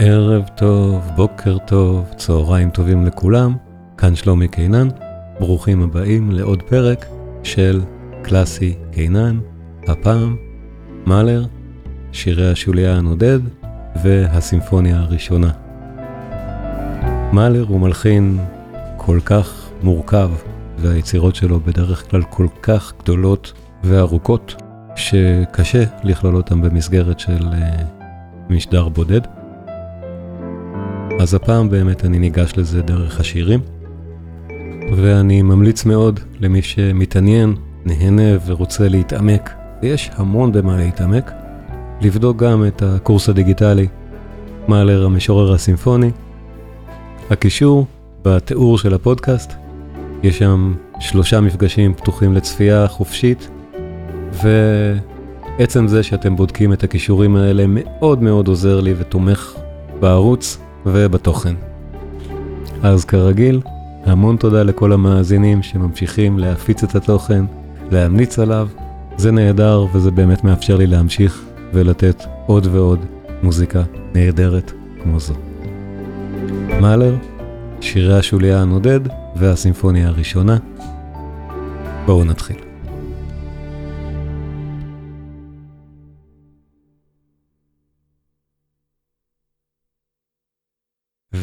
ערב טוב, בוקר טוב, צהריים טובים לכולם, כאן שלומי קינן, ברוכים הבאים לעוד פרק של קלאסי קינן, הפעם מאלר, שירי השוליה הנודד והסימפוניה הראשונה. מאלר הוא מלחין כל כך מורכב, והיצירות שלו בדרך כלל כל כך גדולות וארוכות, שקשה לכלול אותם במסגרת של uh, משדר בודד. אז הפעם באמת אני ניגש לזה דרך השירים, ואני ממליץ מאוד למי שמתעניין, נהנה ורוצה להתעמק, ויש המון במה להתעמק, לבדוק גם את הקורס הדיגיטלי, מאלר המשורר הסימפוני. הקישור בתיאור של הפודקאסט, יש שם שלושה מפגשים פתוחים לצפייה חופשית, ועצם זה שאתם בודקים את הכישורים האלה מאוד מאוד עוזר לי ותומך בערוץ. ובתוכן. אז כרגיל, המון תודה לכל המאזינים שממשיכים להפיץ את התוכן, להמליץ עליו, זה נהדר וזה באמת מאפשר לי להמשיך ולתת עוד ועוד מוזיקה נהדרת כמו זו. מאלר, שירי השוליה הנודד והסימפוניה הראשונה. בואו נתחיל.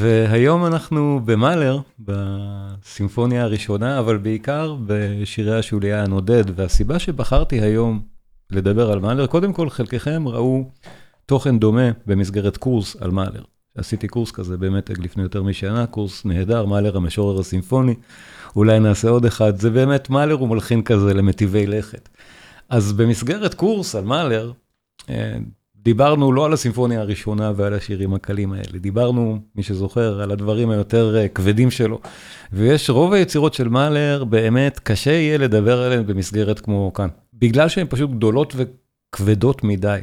והיום אנחנו במאלר, בסימפוניה הראשונה, אבל בעיקר בשירי השוליה הנודד, והסיבה שבחרתי היום לדבר על מאלר, קודם כל חלקכם ראו תוכן דומה במסגרת קורס על מאלר. עשיתי קורס כזה באמת לפני יותר משנה, קורס נהדר, מאלר המשורר הסימפוני, אולי נעשה עוד אחד, זה באמת מאלר הוא מלחין כזה למטיבי לכת. אז במסגרת קורס על מאלר, אה, דיברנו לא על הסימפוניה הראשונה ועל השירים הקלים האלה, דיברנו, מי שזוכר, על הדברים היותר אה, כבדים שלו. ויש רוב היצירות של מאלר, באמת קשה יהיה לדבר עליהן במסגרת כמו כאן, בגלל שהן פשוט גדולות וכבדות מדי.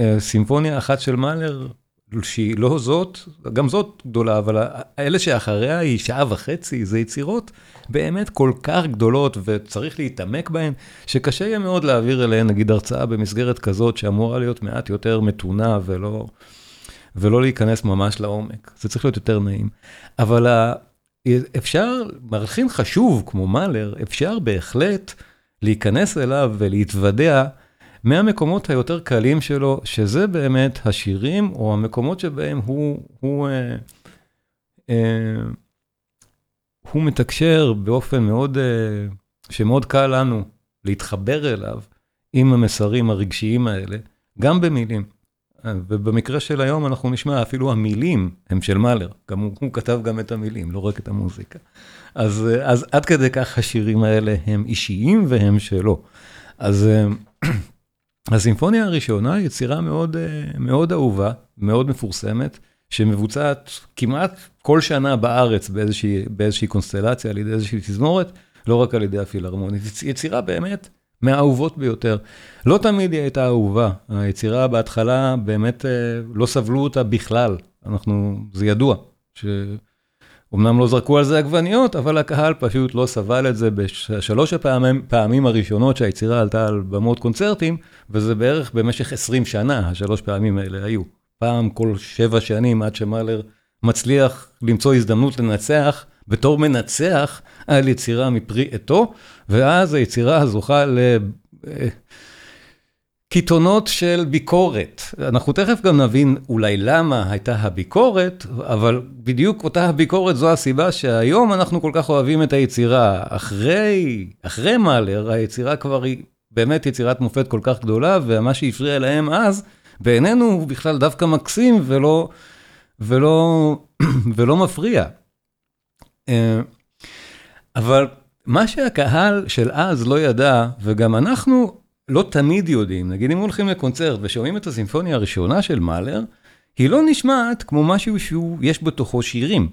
אה, סימפוניה אחת של מאלר, שהיא לא זאת, גם זאת גדולה, אבל אלה שאחריה היא שעה וחצי, זה יצירות באמת כל כך גדולות וצריך להתעמק בהן, שקשה יהיה מאוד להעביר אליהן נגיד הרצאה במסגרת כזאת שאמורה להיות מעט יותר מתונה ולא, ולא להיכנס ממש לעומק. זה צריך להיות יותר נעים. אבל אפשר, מלחין חשוב כמו מאלר, אפשר בהחלט להיכנס אליו ולהתוודע. מהמקומות היותר קלים שלו, שזה באמת השירים, או המקומות שבהם הוא, הוא, אה, אה, הוא מתקשר באופן מאוד, אה, שמאוד קל לנו להתחבר אליו, עם המסרים הרגשיים האלה, גם במילים. ובמקרה של היום אנחנו נשמע, אפילו המילים הם של מאלר, גם הוא, הוא כתב גם את המילים, לא רק את המוזיקה. אז, אז עד כדי כך השירים האלה הם אישיים והם שלו. אז הסימפוניה הראשונה היא יצירה מאוד, אה, מאוד אהובה, מאוד מפורסמת, שמבוצעת כמעט כל שנה בארץ באיזושהי, באיזושהי קונסטלציה, על ידי איזושהי תזמורת, לא רק על ידי הפילהרמונית. יצירה באמת מהאהובות ביותר. לא תמיד היא הייתה אהובה, היצירה בהתחלה באמת אה, לא סבלו אותה בכלל, אנחנו, זה ידוע. אמנם לא זרקו על זה עגבניות, אבל הקהל פשוט לא סבל את זה בשלוש הפעמים פעמים הראשונות שהיצירה עלתה על במות קונצרטים, וזה בערך במשך 20 שנה, השלוש פעמים האלה היו. פעם כל שבע שנים עד שמאלר מצליח למצוא הזדמנות לנצח, בתור מנצח על יצירה מפרי עטו, ואז היצירה זוכה ל... קיתונות של ביקורת. אנחנו תכף גם נבין אולי למה הייתה הביקורת, אבל בדיוק אותה הביקורת זו הסיבה שהיום אנחנו כל כך אוהבים את היצירה. אחרי, אחרי מאלר, היצירה כבר היא באמת יצירת מופת כל כך גדולה, ומה שהפריע להם אז, בעינינו הוא בכלל דווקא מקסים ולא, ולא, ולא מפריע. אה, אבל מה שהקהל של אז לא ידע, וגם אנחנו לא תמיד יודעים, נגיד אם הולכים לקונצרט ושומעים את הסימפוניה הראשונה של מאלר, היא לא נשמעת כמו משהו שיש בתוכו שירים.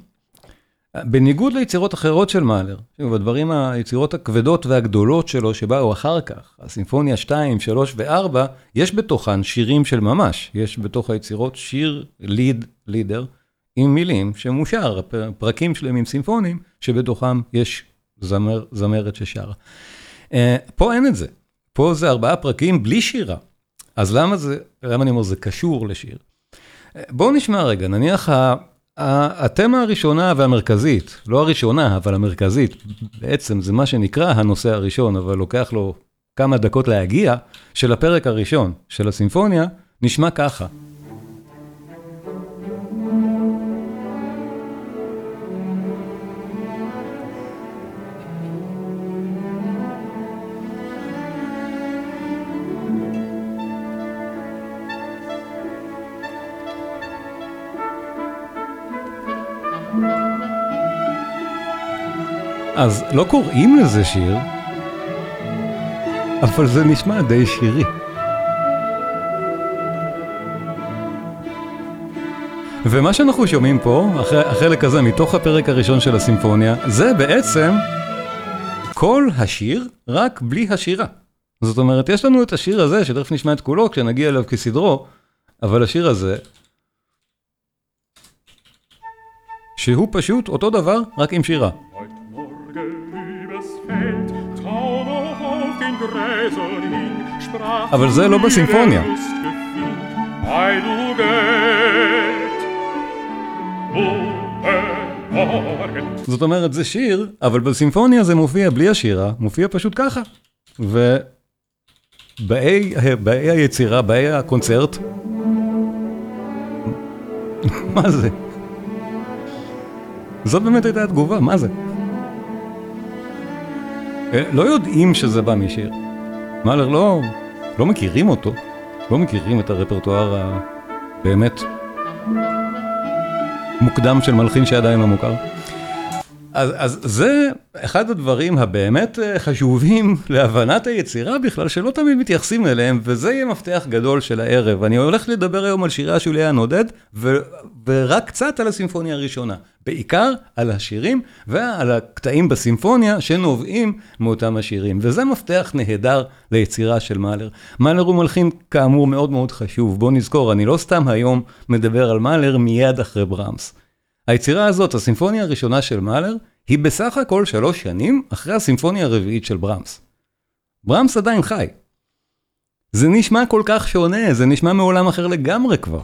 בניגוד ליצירות אחרות של מאלר, בדברים, היצירות הכבדות והגדולות שלו שבאו אחר כך, הסימפוניה 2, 3 ו-4, יש בתוכן שירים של ממש, יש בתוך היצירות שיר ליד, לידר, עם מילים שמושר, פרקים שלמים סימפוניים, שבתוכם יש זמר, זמרת ששרה. אה, פה אין את זה. פה זה ארבעה פרקים בלי שירה. אז למה זה, למה אני אומר, זה קשור לשיר? בואו נשמע רגע, נניח התמה הראשונה והמרכזית, לא הראשונה, אבל המרכזית, בעצם זה מה שנקרא הנושא הראשון, אבל לוקח לו כמה דקות להגיע, של הפרק הראשון של הסימפוניה, נשמע ככה. אז לא קוראים לזה שיר, אבל זה נשמע די שירי. ומה שאנחנו שומעים פה, החלק הזה מתוך הפרק הראשון של הסימפוניה, זה בעצם כל השיר, רק בלי השירה. זאת אומרת, יש לנו את השיר הזה, שתכף נשמע את כולו כשנגיע אליו כסדרו, אבל השיר הזה, שהוא פשוט אותו דבר, רק עם שירה. אבל זה לא בסימפוניה. זאת אומרת, זה שיר, אבל בסימפוניה זה מופיע בלי השירה, מופיע פשוט ככה. ובאי היצירה, באי הקונצרט, מה זה? זאת באמת הייתה התגובה, מה זה? אה, לא יודעים שזה בא משיר. מאלר לא, לא מכירים אותו, לא מכירים את הרפרטואר הבאמת מוקדם של מלחין שעדיין לא מוכר. אז, אז זה אחד הדברים הבאמת אה, חשובים להבנת היצירה בכלל, שלא תמיד מתייחסים אליהם, וזה יהיה מפתח גדול של הערב. אני הולך לדבר היום על שירי השוליה הנודד, ו, ורק קצת על הסימפוניה הראשונה. בעיקר על השירים ועל הקטעים בסימפוניה שנובעים מאותם השירים. וזה מפתח נהדר ליצירה של מאלר. מאלר הוא מלחין כאמור מאוד מאוד חשוב. בואו נזכור, אני לא סתם היום מדבר על מאלר מיד אחרי ברמס. היצירה הזאת, הסימפוניה הראשונה של מאלר, היא בסך הכל שלוש שנים אחרי הסימפוניה הרביעית של ברמס. ברמס עדיין חי. זה נשמע כל כך שונה, זה נשמע מעולם אחר לגמרי כבר.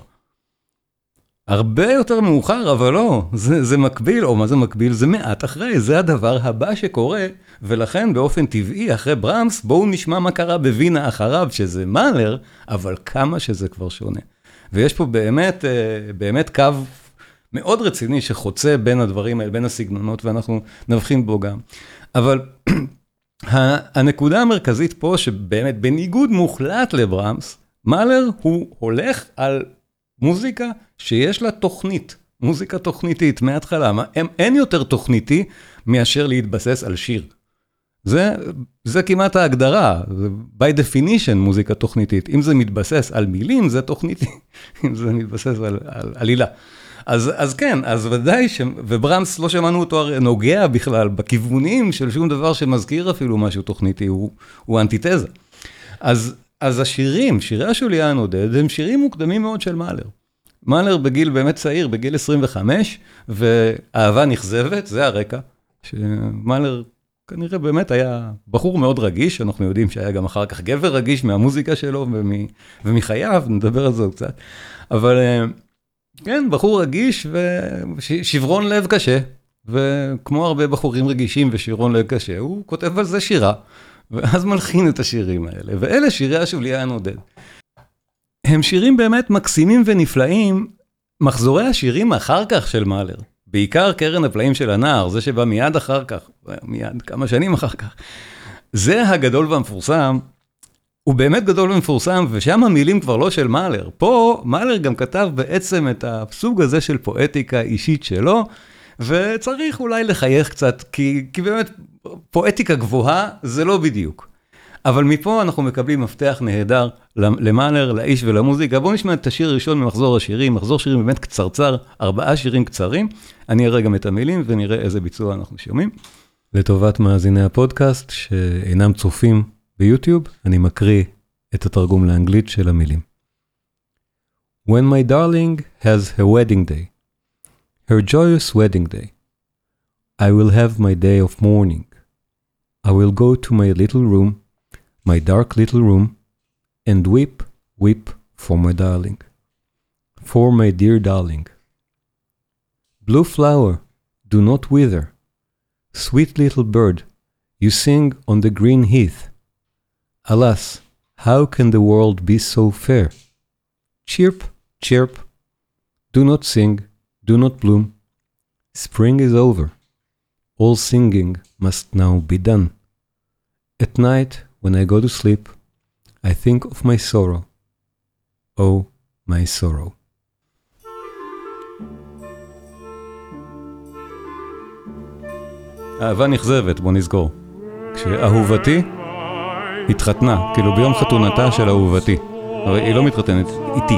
הרבה יותר מאוחר, אבל לא, זה, זה מקביל, או מה זה מקביל? זה מעט אחרי, זה הדבר הבא שקורה, ולכן באופן טבעי, אחרי ברמס, בואו נשמע מה קרה בווינה אחריו, שזה מאלר, אבל כמה שזה כבר שונה. ויש פה באמת, אה, באמת קו מאוד רציני שחוצה בין הדברים האלה, בין הסגנונות, ואנחנו נבחין בו גם. אבל הנקודה המרכזית פה, שבאמת בניגוד מוחלט לברמס, מאלר הוא הולך על מוזיקה שיש לה תוכנית, מוזיקה תוכניתית מההתחלה. אין יותר תוכניתי מאשר להתבסס על שיר. זה, זה כמעט ההגדרה, זה by definition מוזיקה תוכניתית. אם זה מתבסס על מילים, זה תוכניתי, אם זה מתבסס על, על עלילה. אז, אז כן, אז ודאי ש... וברמס, לא שמענו אותו הרי נוגע בכלל בכיוונים של שום דבר שמזכיר אפילו משהו תוכניתי, הוא, הוא אנטיתזה. אז, אז השירים, שירי השוליה הנודד, הם שירים מוקדמים מאוד של מאלר. מאלר בגיל באמת צעיר, בגיל 25, ואהבה נכזבת, זה הרקע. שמאלר כנראה באמת היה בחור מאוד רגיש, אנחנו יודעים שהיה גם אחר כך גבר רגיש מהמוזיקה שלו ומחייו, נדבר על זה קצת. אבל אה, כן, בחור רגיש ושברון לב קשה, וכמו הרבה בחורים רגישים ושברון לב קשה, הוא כותב על זה שירה, ואז מלחין את השירים האלה, ואלה שירי השוליה הנודד. הם שירים באמת מקסימים ונפלאים, מחזורי השירים אחר כך של מאלר, בעיקר קרן הפלאים של הנער, זה שבא מיד אחר כך, מיד כמה שנים אחר כך, זה הגדול והמפורסם, הוא באמת גדול ומפורסם, ושם המילים כבר לא של מאלר. פה מאלר גם כתב בעצם את הסוג הזה של פואטיקה אישית שלו, וצריך אולי לחייך קצת, כי, כי באמת פואטיקה גבוהה זה לא בדיוק. אבל מפה אנחנו מקבלים מפתח נהדר למאנר, לאיש ולמוזיקה. בואו נשמע את השיר הראשון ממחזור השירים, מחזור שירים באמת קצרצר, ארבעה שירים קצרים. אני אראה גם את המילים ונראה איזה ביצוע אנחנו שומעים. לטובת מאזיני הפודקאסט שאינם צופים ביוטיוב, אני מקריא את התרגום לאנגלית של המילים. When my darling has her wedding day, her joyous wedding day, I will have my day of mourning. I will go to my little room my dark little room, and weep, weep for my darling. for my dear darling. Blue flower, do not wither. Sweet little bird, you sing on the green heath. Alas, how can the world be so fair? Chirp, chirp, do not sing, do not bloom. Spring is over. All singing must now be done. At night, when I go to sleep, I think of my sorrow. Oh, my sorrow. אהבה נכזבת, בוא נזכור. כשאהובתי התחתנה, כאילו ביום חתונתה של אהובתי. הרי היא לא מתחתנת איתי.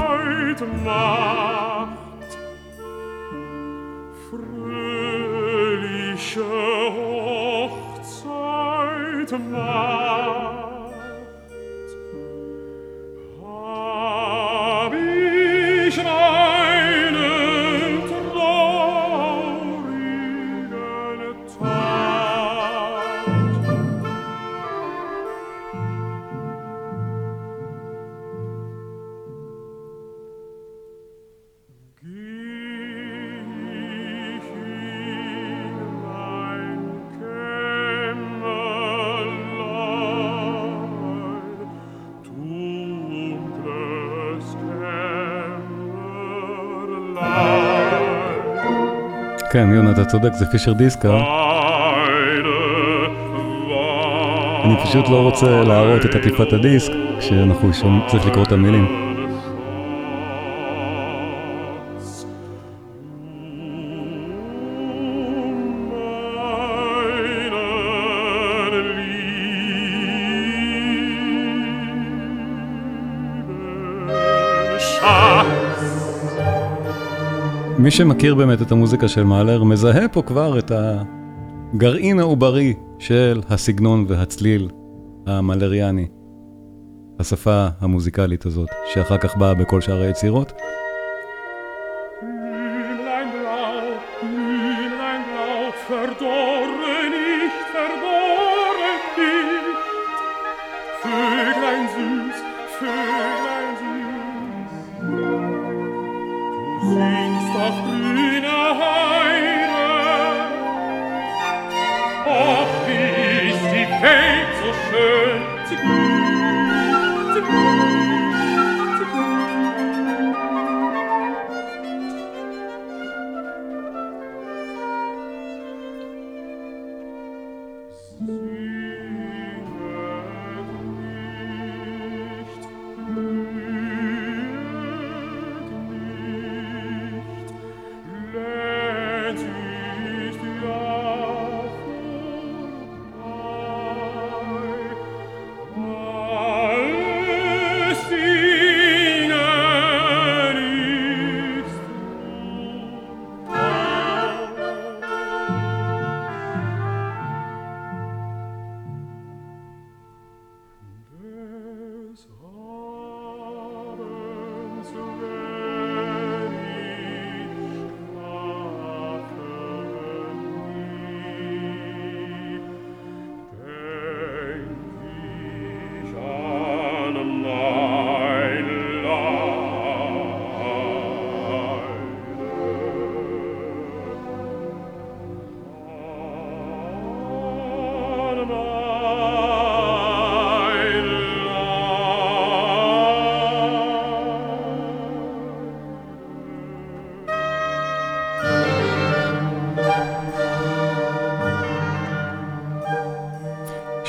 כן, יונה, אתה צודק, זה פישר דיסקה. אני פשוט לא רוצה להראות את עטיפת הדיסק, כשאנחנו שומעים, צריך לקרוא את המילים. מי שמכיר באמת את המוזיקה של מאלר, מזהה פה כבר את הגרעין העוברי של הסגנון והצליל המאלריאני. השפה המוזיקלית הזאת, שאחר כך באה בכל שאר היצירות.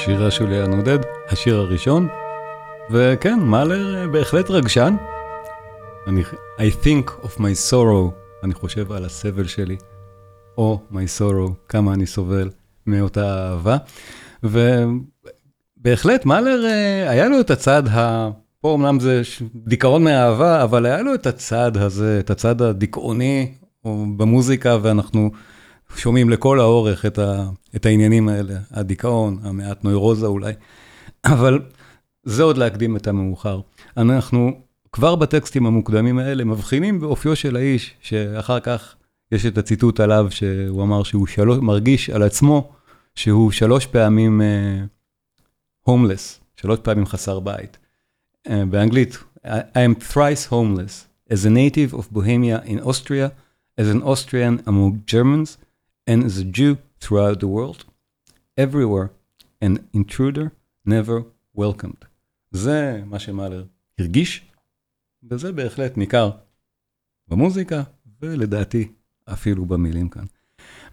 שירה של לאה נודד, השיר הראשון. וכן, מאלר אה, בהחלט רגשן. אני, I think of my sorrow, אני חושב על הסבל שלי, או my sorrow, כמה אני סובל מאותה אהבה. ובהחלט, מאלר, אה, היה לו את הצד ה... פה אמנם זה דיכאון מהאהבה, אבל היה לו את הצד הזה, את הצד הדיכאוני במוזיקה, ואנחנו שומעים לכל האורך את, ה, את העניינים האלה, הדיכאון, המעט נוירוזה אולי, אבל זה עוד להקדים את המאוחר. אנחנו כבר בטקסטים המוקדמים האלה מבחינים באופיו של האיש, שאחר כך יש את הציטוט עליו שהוא אמר שהוא שלוש, מרגיש על עצמו שהוא שלוש פעמים הומלס, uh, שלוש פעמים חסר בית. Uh, באנגלית, I am thrice homeless, as a native of Bohemia in Austria, as an Austrian among Germans, and as a Jew throughout the world. Everywhere, an intruder never welcomed. זה מה שמאלר הרגיש, וזה בהחלט ניכר במוזיקה, ולדעתי אפילו במילים כאן.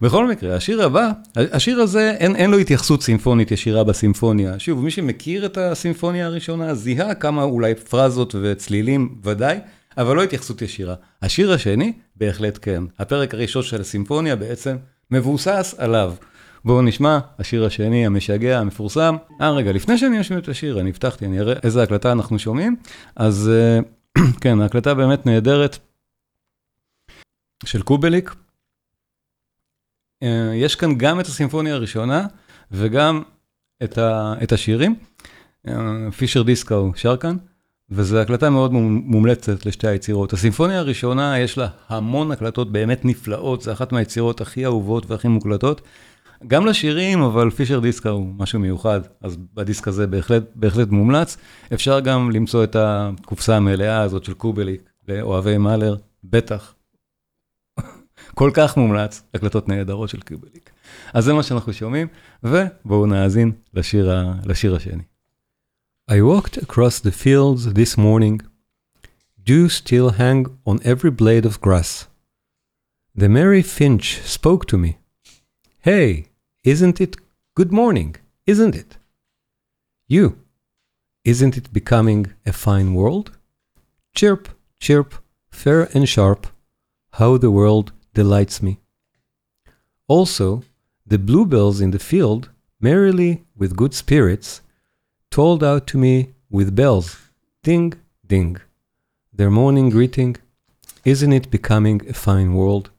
בכל מקרה, השיר הבא, השיר הזה, אין, אין לו התייחסות סימפונית ישירה בסימפוניה. שוב, מי שמכיר את הסימפוניה הראשונה, זיהה כמה אולי פרזות וצלילים, ודאי, אבל לא התייחסות ישירה. השיר השני, בהחלט כן. הפרק הראשון של הסימפוניה בעצם מבוסס עליו. בואו נשמע, השיר השני המשגע, המפורסם. אה, רגע, לפני שאני אשמיע את השיר, אני הבטחתי, אני אראה איזה הקלטה אנחנו שומעים. אז כן, ההקלטה באמת נהדרת של קובליק. יש כאן גם את הסימפוניה הראשונה וגם את, ה, את השירים. פישר דיסקו שר כאן, וזו הקלטה מאוד מומלצת לשתי היצירות. הסימפוניה הראשונה, יש לה המון הקלטות באמת נפלאות, זו אחת מהיצירות הכי אהובות והכי מוקלטות. גם לשירים, אבל פישר דיסקו הוא משהו מיוחד, אז בדיסק הזה בהחלט, בהחלט מומלץ. אפשר גם למצוא את הקופסה המלאה הזאת של קובליק לאוהבי מאלר, בטח. כל כך מומלץ, הקלטות נהדרות של קובליק. אז זה מה שאנחנו שומעים, ובואו נאזין לשיר, לשיר השני. I walked across the fields this morning. Dew still hang on every blade of grass. The merry finch spoke to me. Hey, isn't it good morning, isn't it? You, isn't it becoming a fine world? Chirp, chirp, fair and sharp, how the world delights me. Also, the bluebells in the field, merrily with good spirits, tolled out to me with bells, ding, ding, their morning greeting. Isn't it becoming a fine world?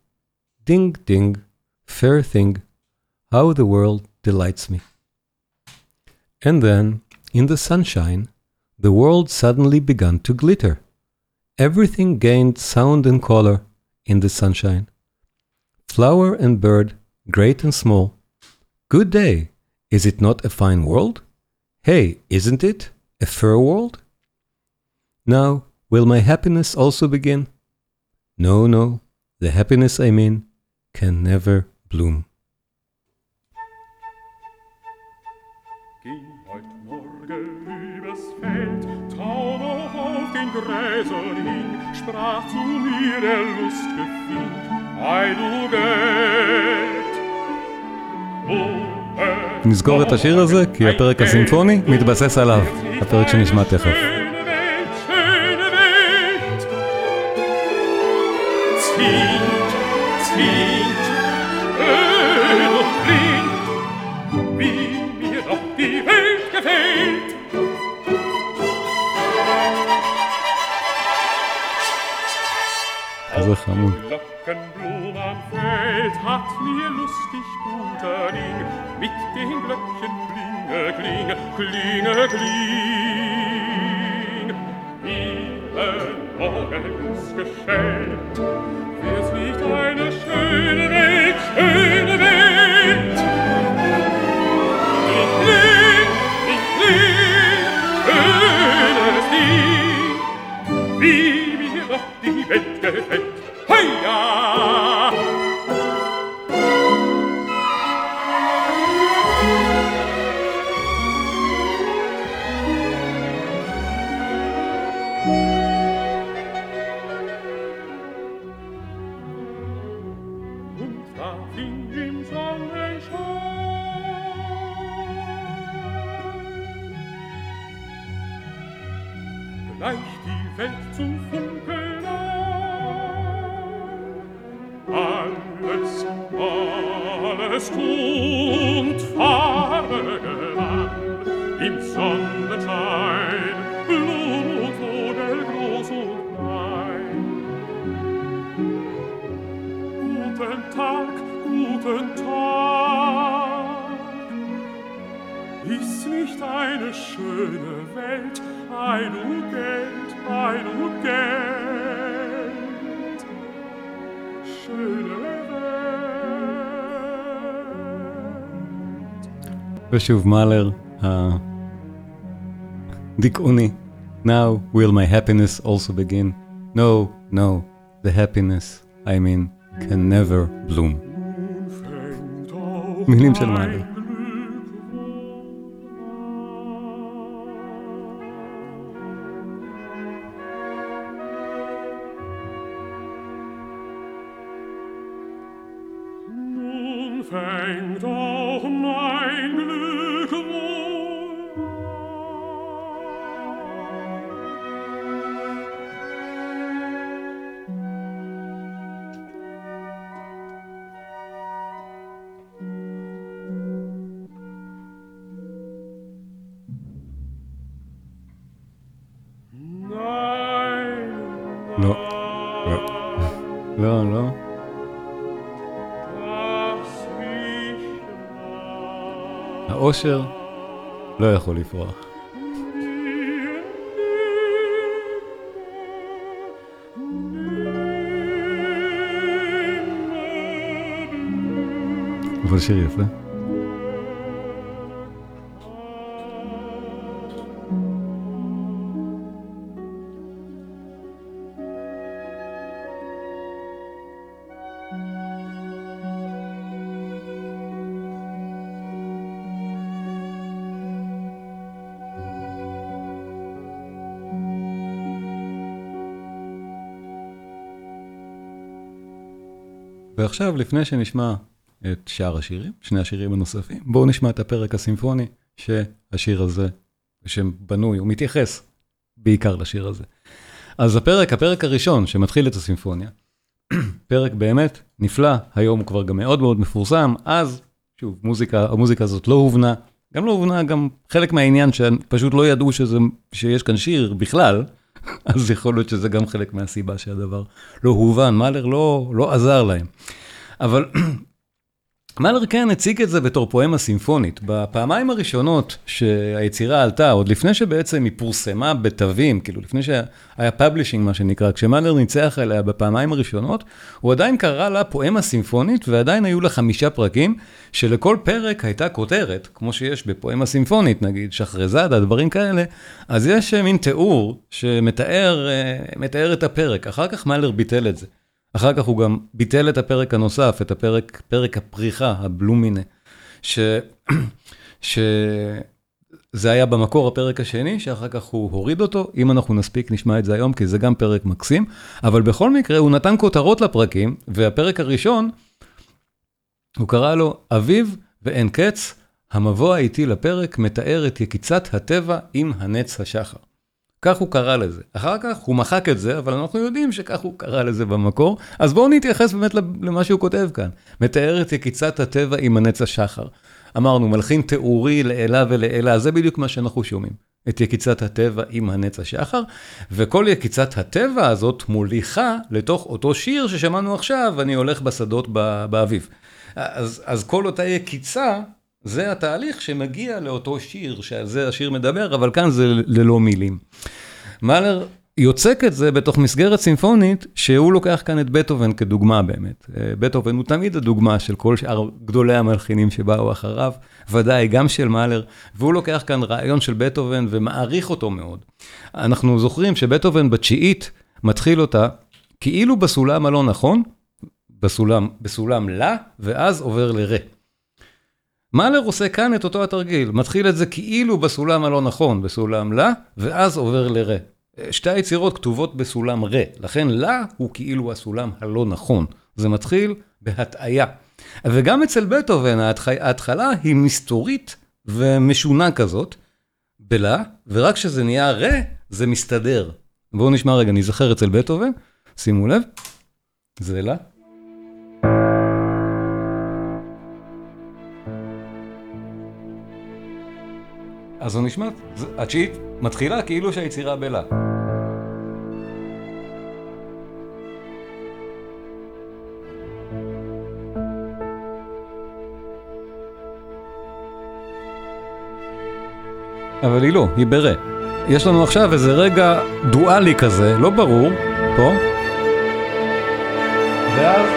Ding, ding, fair thing, how the world delights me. And then, in the sunshine, the world suddenly began to glitter. Everything gained sound and color in the sunshine. Flower and bird, great and small. Good day, is it not a fine world? Hey, isn't it a fair world? Now, will my happiness also begin? No, no, the happiness I mean can never bloom. Ging heut Morgen übers Feld, auf den Gräsern hing, sprach zu mir der lustge Fink, Ei du Geld, נסגור את השיר הזה, כי הפרק הסימפוני מתבסס עליו, הפרק שנשמע תכף. Glockenblum am Feld hat mir lustig Schmetterling mit den Glöckchen klinge, klinge, klinge, kling. Vielen Morgens geschenkt, es nicht eine schöne Welt, schöne Welt. Ich lieb, ich lieb, schönes Ding, wie mir die Welt gefällt. ושוב מאלר, הדיכאוני. Now will my happiness also begin. No, no, the happiness, I mean, can never bloom. fängt auch מילים של mein מאלר. Glück Nun fängt auch האושר לא יכול לפרוח. אבל שיר יפה. ועכשיו, לפני שנשמע את שאר השירים, שני השירים הנוספים, בואו נשמע את הפרק הסימפוני שהשיר הזה, שבנוי, הוא מתייחס בעיקר לשיר הזה. אז הפרק, הפרק הראשון שמתחיל את הסימפוניה, פרק באמת נפלא, היום הוא כבר גם מאוד מאוד מפורסם, אז, שוב, מוזיקה, המוזיקה הזאת לא הובנה, גם לא הובנה, גם חלק מהעניין שפשוט לא ידעו שזה, שיש כאן שיר בכלל, אז יכול להיות שזה גם חלק מהסיבה שהדבר לא הובן, מאלר לא, לא עזר להם. אבל מאלר כן הציג את זה בתור פואמה סימפונית. בפעמיים הראשונות שהיצירה עלתה, עוד לפני שבעצם היא פורסמה בתווים, כאילו לפני שהיה publishing מה שנקרא, כשמאלר ניצח עליה בפעמיים הראשונות, הוא עדיין קרא לה פואמה סימפונית, ועדיין היו לה חמישה פרקים, שלכל פרק הייתה כותרת, כמו שיש בפואמה סימפונית, נגיד שחרזאדה, דברים כאלה, אז יש מין תיאור שמתאר אה, את הפרק, אחר כך מאלר ביטל את זה. אחר כך הוא גם ביטל את הפרק הנוסף, את הפרק, פרק הפריחה, הבלומינה, ש... ש... זה היה במקור הפרק השני, שאחר כך הוא הוריד אותו, אם אנחנו נספיק נשמע את זה היום, כי זה גם פרק מקסים, אבל בכל מקרה הוא נתן כותרות לפרקים, והפרק הראשון, הוא קרא לו אביב ואין קץ, המבוא האיטי לפרק מתאר את יקיצת הטבע עם הנץ השחר. כך הוא קרא לזה. אחר כך הוא מחק את זה, אבל אנחנו יודעים שכך הוא קרא לזה במקור. אז בואו נתייחס באמת למה שהוא כותב כאן. מתאר את יקיצת הטבע עם הנץ השחר. אמרנו, מלחין תיאורי לעילה ולעילה, זה בדיוק מה שאנחנו שומעים. את יקיצת הטבע עם הנץ השחר, וכל יקיצת הטבע הזאת מוליכה לתוך אותו שיר ששמענו עכשיו, אני הולך בשדות באביב. אז, אז כל אותה יקיצה, זה התהליך שמגיע לאותו שיר, שעל זה השיר מדבר, אבל כאן זה ללא מילים. מאלר יוצק את זה בתוך מסגרת סימפונית, שהוא לוקח כאן את בטהובן כדוגמה באמת. בטהובן הוא תמיד הדוגמה של כל שאר גדולי המלחינים שבאו אחריו, ודאי גם של מאלר, והוא לוקח כאן רעיון של בטהובן ומעריך אותו מאוד. אנחנו זוכרים שבטהובן בתשיעית מתחיל אותה כאילו בסולם הלא נכון, בסולם, בסולם לה, ואז עובר לרה. מאלר עושה כאן את אותו התרגיל, מתחיל את זה כאילו בסולם הלא נכון, בסולם לה, ואז עובר לרה. שתי היצירות כתובות בסולם רה, לכן לה הוא כאילו הסולם הלא נכון. זה מתחיל בהטעיה. וגם אצל בטהובן ההתחלה היא מסתורית ומשונה כזאת, בלה, ורק כשזה נהיה רה, זה מסתדר. בואו נשמע רגע, נזכר אצל בטהובן, שימו לב, זה לה. אז זו נשמעת, התשיעית מתחילה כאילו שהיצירה בלה. אבל היא לא, היא ברה. יש לנו עכשיו איזה רגע דואלי כזה, לא ברור, פה. ואז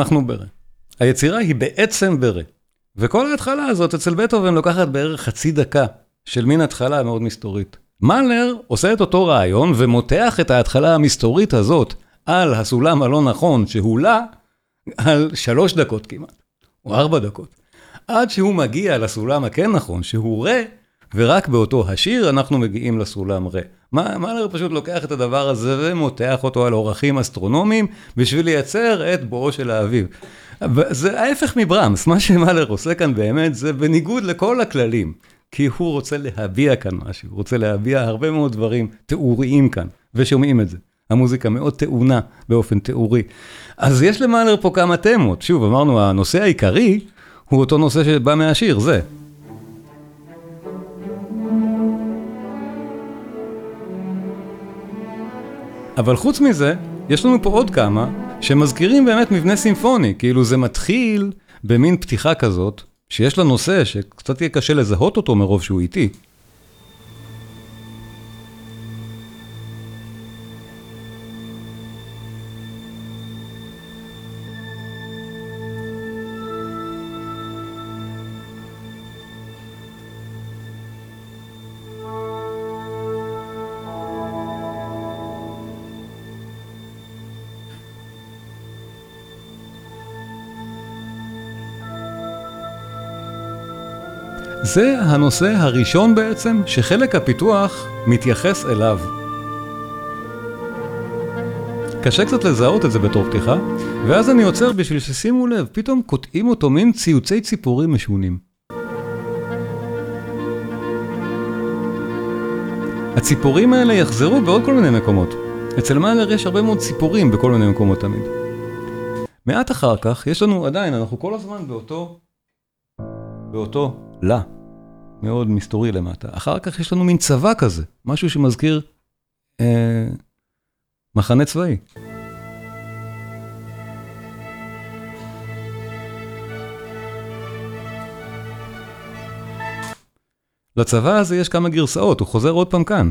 אנחנו ברה. היצירה היא בעצם ברה. וכל ההתחלה הזאת אצל בטהובן לוקחת בערך חצי דקה של מין התחלה מאוד מסתורית. מאלר עושה את אותו רעיון ומותח את ההתחלה המסתורית הזאת על הסולם הלא נכון שהוא לה, על שלוש דקות כמעט, או ארבע דקות. עד שהוא מגיע לסולם הכן נכון, שהוא רה, ורק באותו השיר אנחנו מגיעים לסולם רה. מאלר פשוט לוקח את הדבר הזה ומותח אותו על אורחים אסטרונומיים בשביל לייצר את בואו של האביב. זה ההפך מברמס, מה שמאלר עושה כאן באמת זה בניגוד לכל הכללים. כי הוא רוצה להביע כאן משהו, הוא רוצה להביע הרבה מאוד דברים תיאוריים כאן, ושומעים את זה. המוזיקה מאוד טעונה באופן תיאורי. אז יש למאלר פה כמה תמות, שוב אמרנו הנושא העיקרי הוא אותו נושא שבא מהשיר, זה. אבל חוץ מזה, יש לנו פה עוד כמה שמזכירים באמת מבנה סימפוני, כאילו זה מתחיל במין פתיחה כזאת, שיש לה נושא שקצת יהיה קשה לזהות אותו מרוב שהוא איטי. זה הנושא הראשון בעצם שחלק הפיתוח מתייחס אליו. קשה קצת לזהות את זה בתור פתיחה, ואז אני עוצר בשביל ששימו לב, פתאום קוטעים אותו מין ציוצי ציפורים משונים. הציפורים האלה יחזרו בעוד כל מיני מקומות. אצל מאלר יש הרבה מאוד ציפורים בכל מיני מקומות תמיד. מעט אחר כך, יש לנו עדיין, אנחנו כל הזמן באותו, באותו לה. מאוד מסתורי למטה. אחר כך יש לנו מין צבא כזה, משהו שמזכיר אה, מחנה צבאי. לצבא הזה יש כמה גרסאות, הוא חוזר עוד פעם כאן.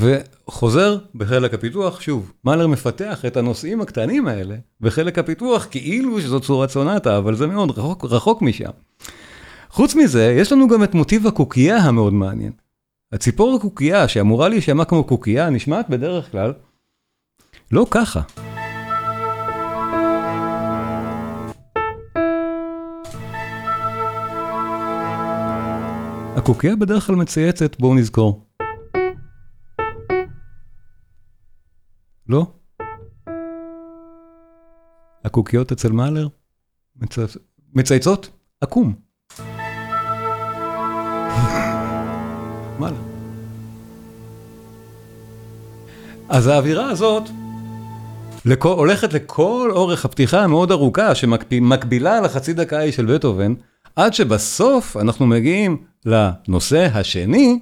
וחוזר בחלק הפיתוח, שוב, מאלר מפתח את הנושאים הקטנים האלה בחלק הפיתוח כאילו שזאת צורת סונטה, אבל זה מאוד רחוק, רחוק משם. חוץ מזה, יש לנו גם את מוטיב הקוקייה המאוד מעניין. הציפור הקוקייה שאמורה להישמע כמו קוקייה נשמעת בדרך כלל לא ככה. הקוקייה בדרך כלל מצייצת, בואו נזכור. לא. הקוקיות אצל מאלר מצייצות עקום. מאלר. אז האווירה הזאת לכל, הולכת לכל אורך הפתיחה המאוד ארוכה שמקבילה לחצי דקה ההיא של בטהובן, עד שבסוף אנחנו מגיעים לנושא השני,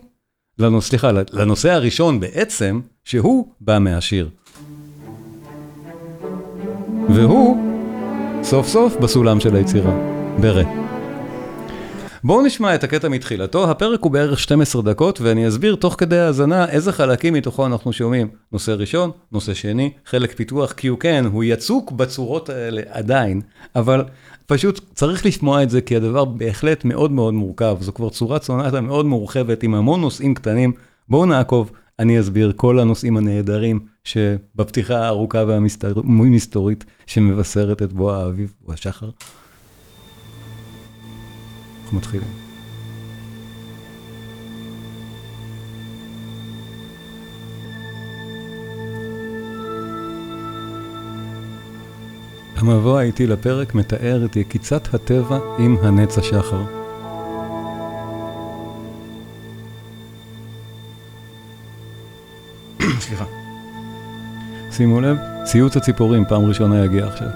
לנוס, סליחה, לנושא הראשון בעצם, שהוא בא מהשיר. והוא סוף סוף בסולם של היצירה, ברה. בואו נשמע את הקטע מתחילתו, הפרק הוא בערך 12 דקות ואני אסביר תוך כדי האזנה איזה חלקים מתוכו אנחנו שומעים. נושא ראשון, נושא שני, חלק פיתוח, כי הוא כן, הוא יצוק בצורות האלה עדיין, אבל פשוט צריך לשמוע את זה כי הדבר בהחלט מאוד מאוד מורכב, זו כבר צורת סונטה מאוד מורחבת עם המון נושאים קטנים, בואו נעקוב, אני אסביר כל הנושאים הנהדרים שבפתיחה הארוכה והמסתורית שמבשרת את בוא האביב או השחר. אנחנו מתחילים. המבוא האיטי לפרק מתאר את יקיצת הטבע עם הנץ השחר. סליחה. שימו לב, ציוץ הציפורים פעם ראשונה יגיע עכשיו.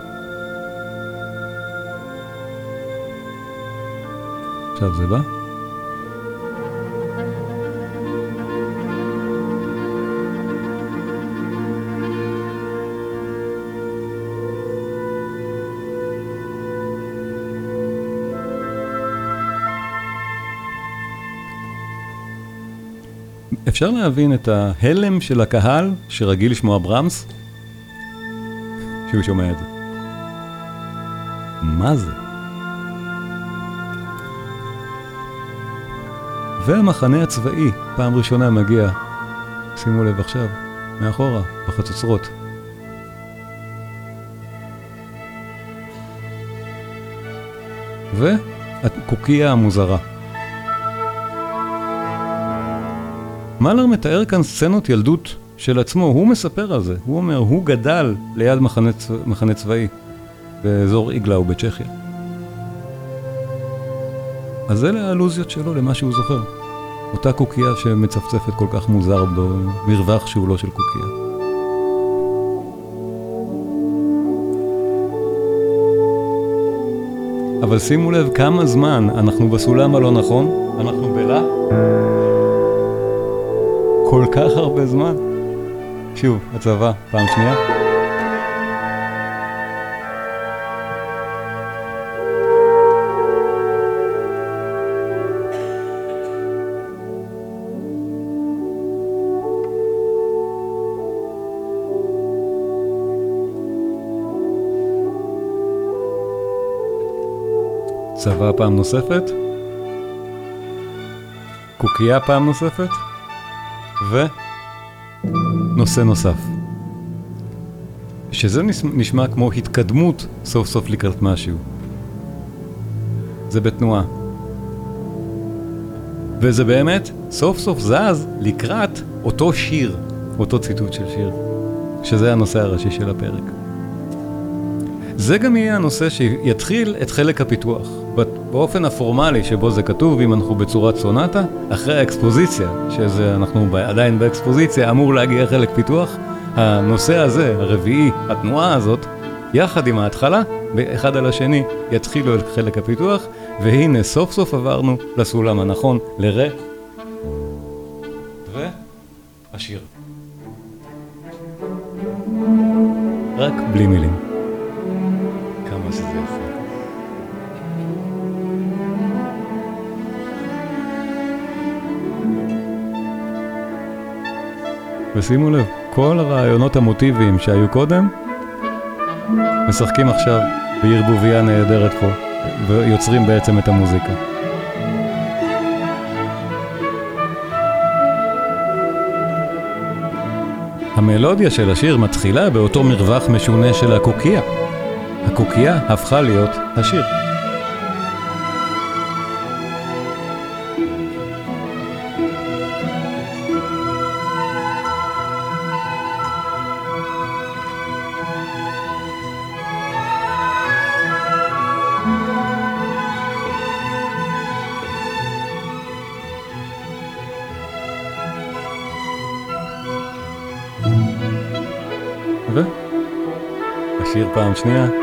עכשיו זה בא. אפשר להבין את ההלם של הקהל שרגיל לשמוע ברמס, כשהוא שומע את זה. מה זה? והמחנה הצבאי, פעם ראשונה מגיע, שימו לב עכשיו, מאחורה, בחצוצרות. והקוקייה המוזרה. מלר מתאר כאן סצנות ילדות של עצמו, הוא מספר על זה, הוא אומר, הוא גדל ליד מחנה, צבא, מחנה צבאי באזור איגלאו בצ'כיה. אז אלה האלוזיות שלו למה שהוא זוכר. אותה קוקייה שמצפצפת כל כך מוזר במרווח שהוא לא של קוקייה. אבל שימו לב כמה זמן אנחנו בסולם הלא נכון, אנחנו בלה. כל כך הרבה זמן. שוב, הצבא, פעם שנייה. צבא פעם נוספת, קוקייה פעם נוספת, ונושא נוסף. שזה נשמע כמו התקדמות סוף סוף לקראת משהו. זה בתנועה. וזה באמת סוף סוף זז לקראת אותו שיר, אותו ציטוט של שיר, שזה הנושא הראשי של הפרק. זה גם יהיה הנושא שיתחיל את חלק הפיתוח. באופן הפורמלי שבו זה כתוב, אם אנחנו בצורת סונטה, אחרי האקספוזיציה, שזה אנחנו עדיין באקספוזיציה, אמור להגיע חלק פיתוח, הנושא הזה, הרביעי, התנועה הזאת, יחד עם ההתחלה, באחד על השני, יתחילו את חלק הפיתוח, והנה סוף סוף עברנו לסולם הנכון, לרה. והשיר. רק בלי מילים. ושימו לב, כל הרעיונות המוטיביים שהיו קודם, משחקים עכשיו בערבוביה נהדרת פה, ויוצרים בעצם את המוזיקה. המלודיה של השיר מתחילה באותו מרווח משונה של הקוקייה. הקוקייה הפכה להיות השיר. השיר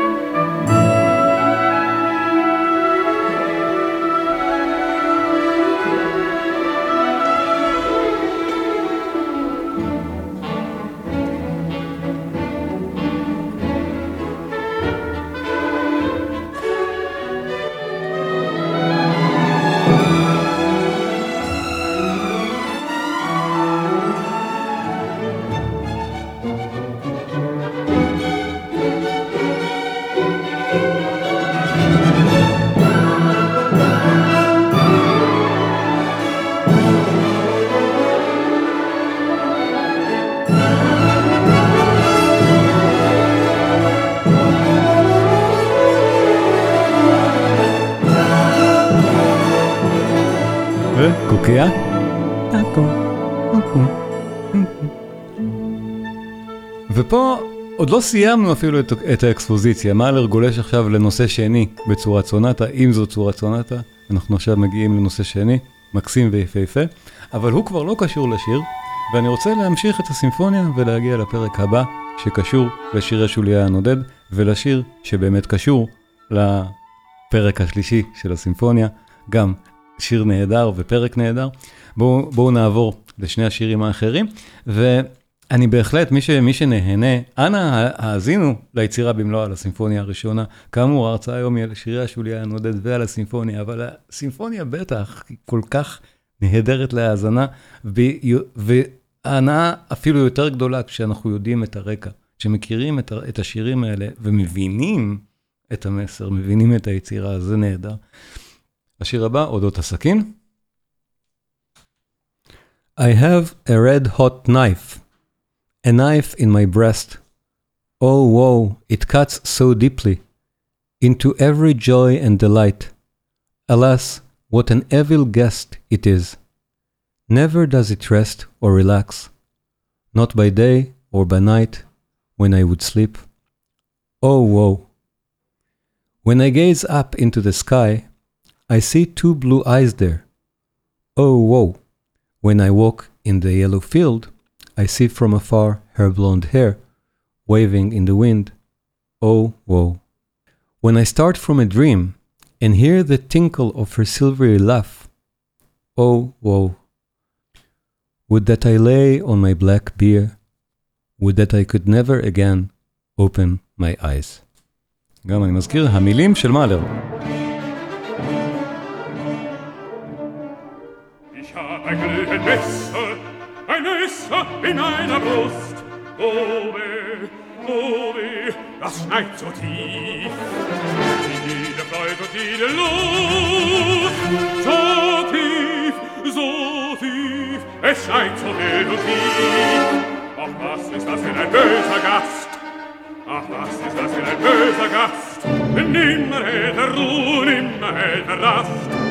סיימנו אפילו את, את האקספוזיציה, מאלר גולש עכשיו לנושא שני בצורת סונטה, אם זו צורת סונטה, אנחנו עכשיו מגיעים לנושא שני, מקסים ויפהפה, אבל הוא כבר לא קשור לשיר, ואני רוצה להמשיך את הסימפוניה ולהגיע לפרק הבא, שקשור לשירי שוליה הנודד, ולשיר שבאמת קשור לפרק השלישי של הסימפוניה, גם שיר נהדר ופרק נהדר. בואו בוא נעבור לשני השירים האחרים, ואני בהחלט, מי, ש, מי שנהנה, אנא האזינו ליצירה במלואה, לסימפוניה הראשונה. כאמור, ההרצאה היום היא על שירי השוליה הנודד ועל הסימפוניה, אבל הסימפוניה בטח היא כל כך נהדרת להאזנה, וההנאה אפילו יותר גדולה כשאנחנו יודעים את הרקע שמכירים את השירים האלה ומבינים את המסר, מבינים את היצירה, זה נהדר. השיר הבא, אודות הסכין. I have a red hot knife, a knife in my breast. Oh, woe, it cuts so deeply into every joy and delight. Alas, what an evil guest it is. Never does it rest or relax, not by day or by night when I would sleep. Oh, woe. When I gaze up into the sky, I see two blue eyes there. Oh, woe. When I walk in the yellow field, I see from afar her blonde hair waving in the wind. Oh, woe. When I start from a dream and hear the tinkle of her silvery laugh, oh, woe. Would that I lay on my black bier, would that I could never again open my eyes. גם אני מזכיר, המילים של מאלר. ein glühend Messer, ein Messer in einer Brust. Oh weh, oh weh, das schneit so tief. Jede Freude und jede Lust, so tief, so tief, es schneit so hell und tief. Ach, was ist das für ein böser Gast? Ach, was ist das für ein böser Gast? Nimmer hält er Ruhe, nimmer hält er Rast.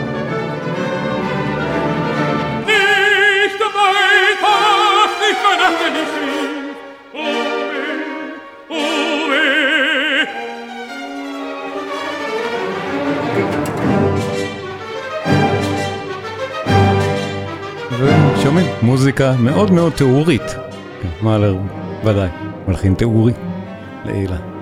ושומעים מוזיקה מאוד מאוד תיאורית. מאלר ודאי, מלחין תיאורי לעילה.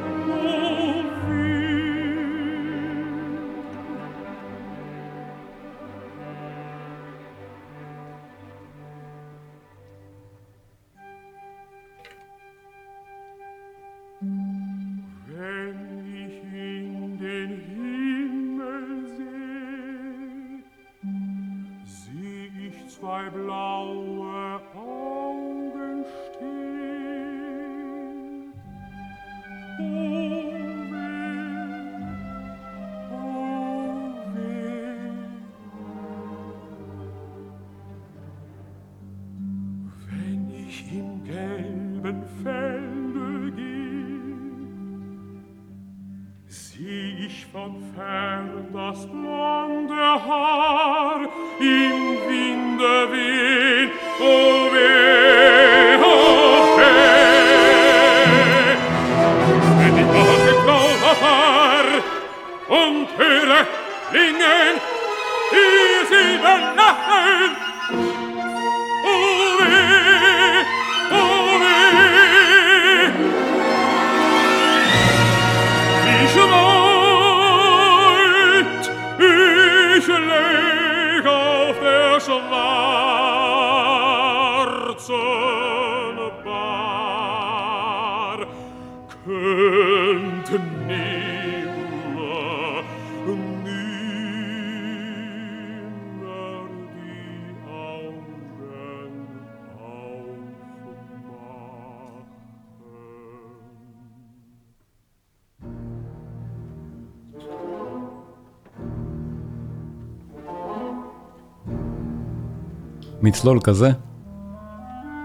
מצלול כזה,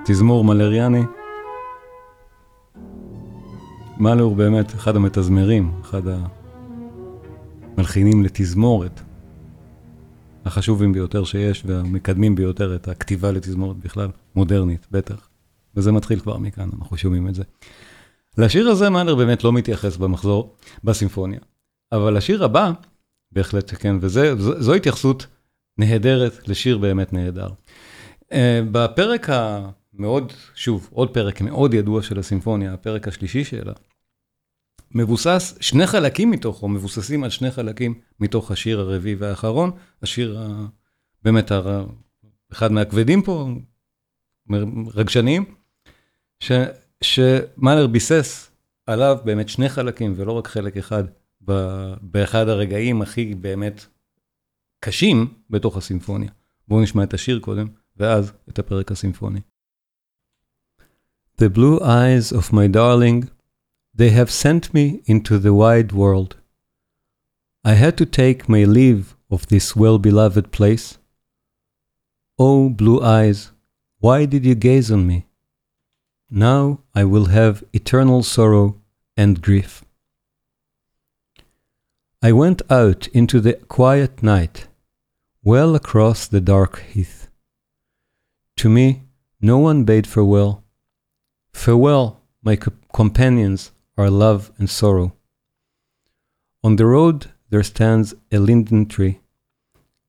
תזמור מלריאני. הוא באמת אחד המתזמרים, אחד המלחינים לתזמורת החשובים ביותר שיש והמקדמים ביותר את הכתיבה לתזמורת בכלל, מודרנית, בטח. וזה מתחיל כבר מכאן, אנחנו שומעים את זה. לשיר הזה מאלר באמת לא מתייחס במחזור, בסימפוניה. אבל השיר הבא, בהחלט שכן, וזו התייחסות נהדרת לשיר באמת נהדר. אה, בפרק המאוד, שוב, עוד פרק מאוד ידוע של הסימפוניה, הפרק השלישי שלה, מבוסס, שני חלקים מתוכו, מבוססים על שני חלקים מתוך השיר הרביעי והאחרון, השיר ה... באמת הר... אחד מהכבדים פה, רגשניים, ש... שמאלר ביסס עליו באמת שני חלקים ולא רק חלק אחד, ב... באחד הרגעים הכי באמת קשים בתוך הסימפוניה. בואו נשמע את השיר קודם. ואז את הפרק הסימפוני. The blue eyes of my darling, they have sent me into the wide world. I had to take my leave of this well-beloved place. Oh, blue eyes, why did you gaze on me? Now I will have eternal sorrow and grief. I went out into the quiet night, well across the dark heath. To me, no one bade farewell. Farewell, my co- companions are love and sorrow. On the road there stands a linden tree,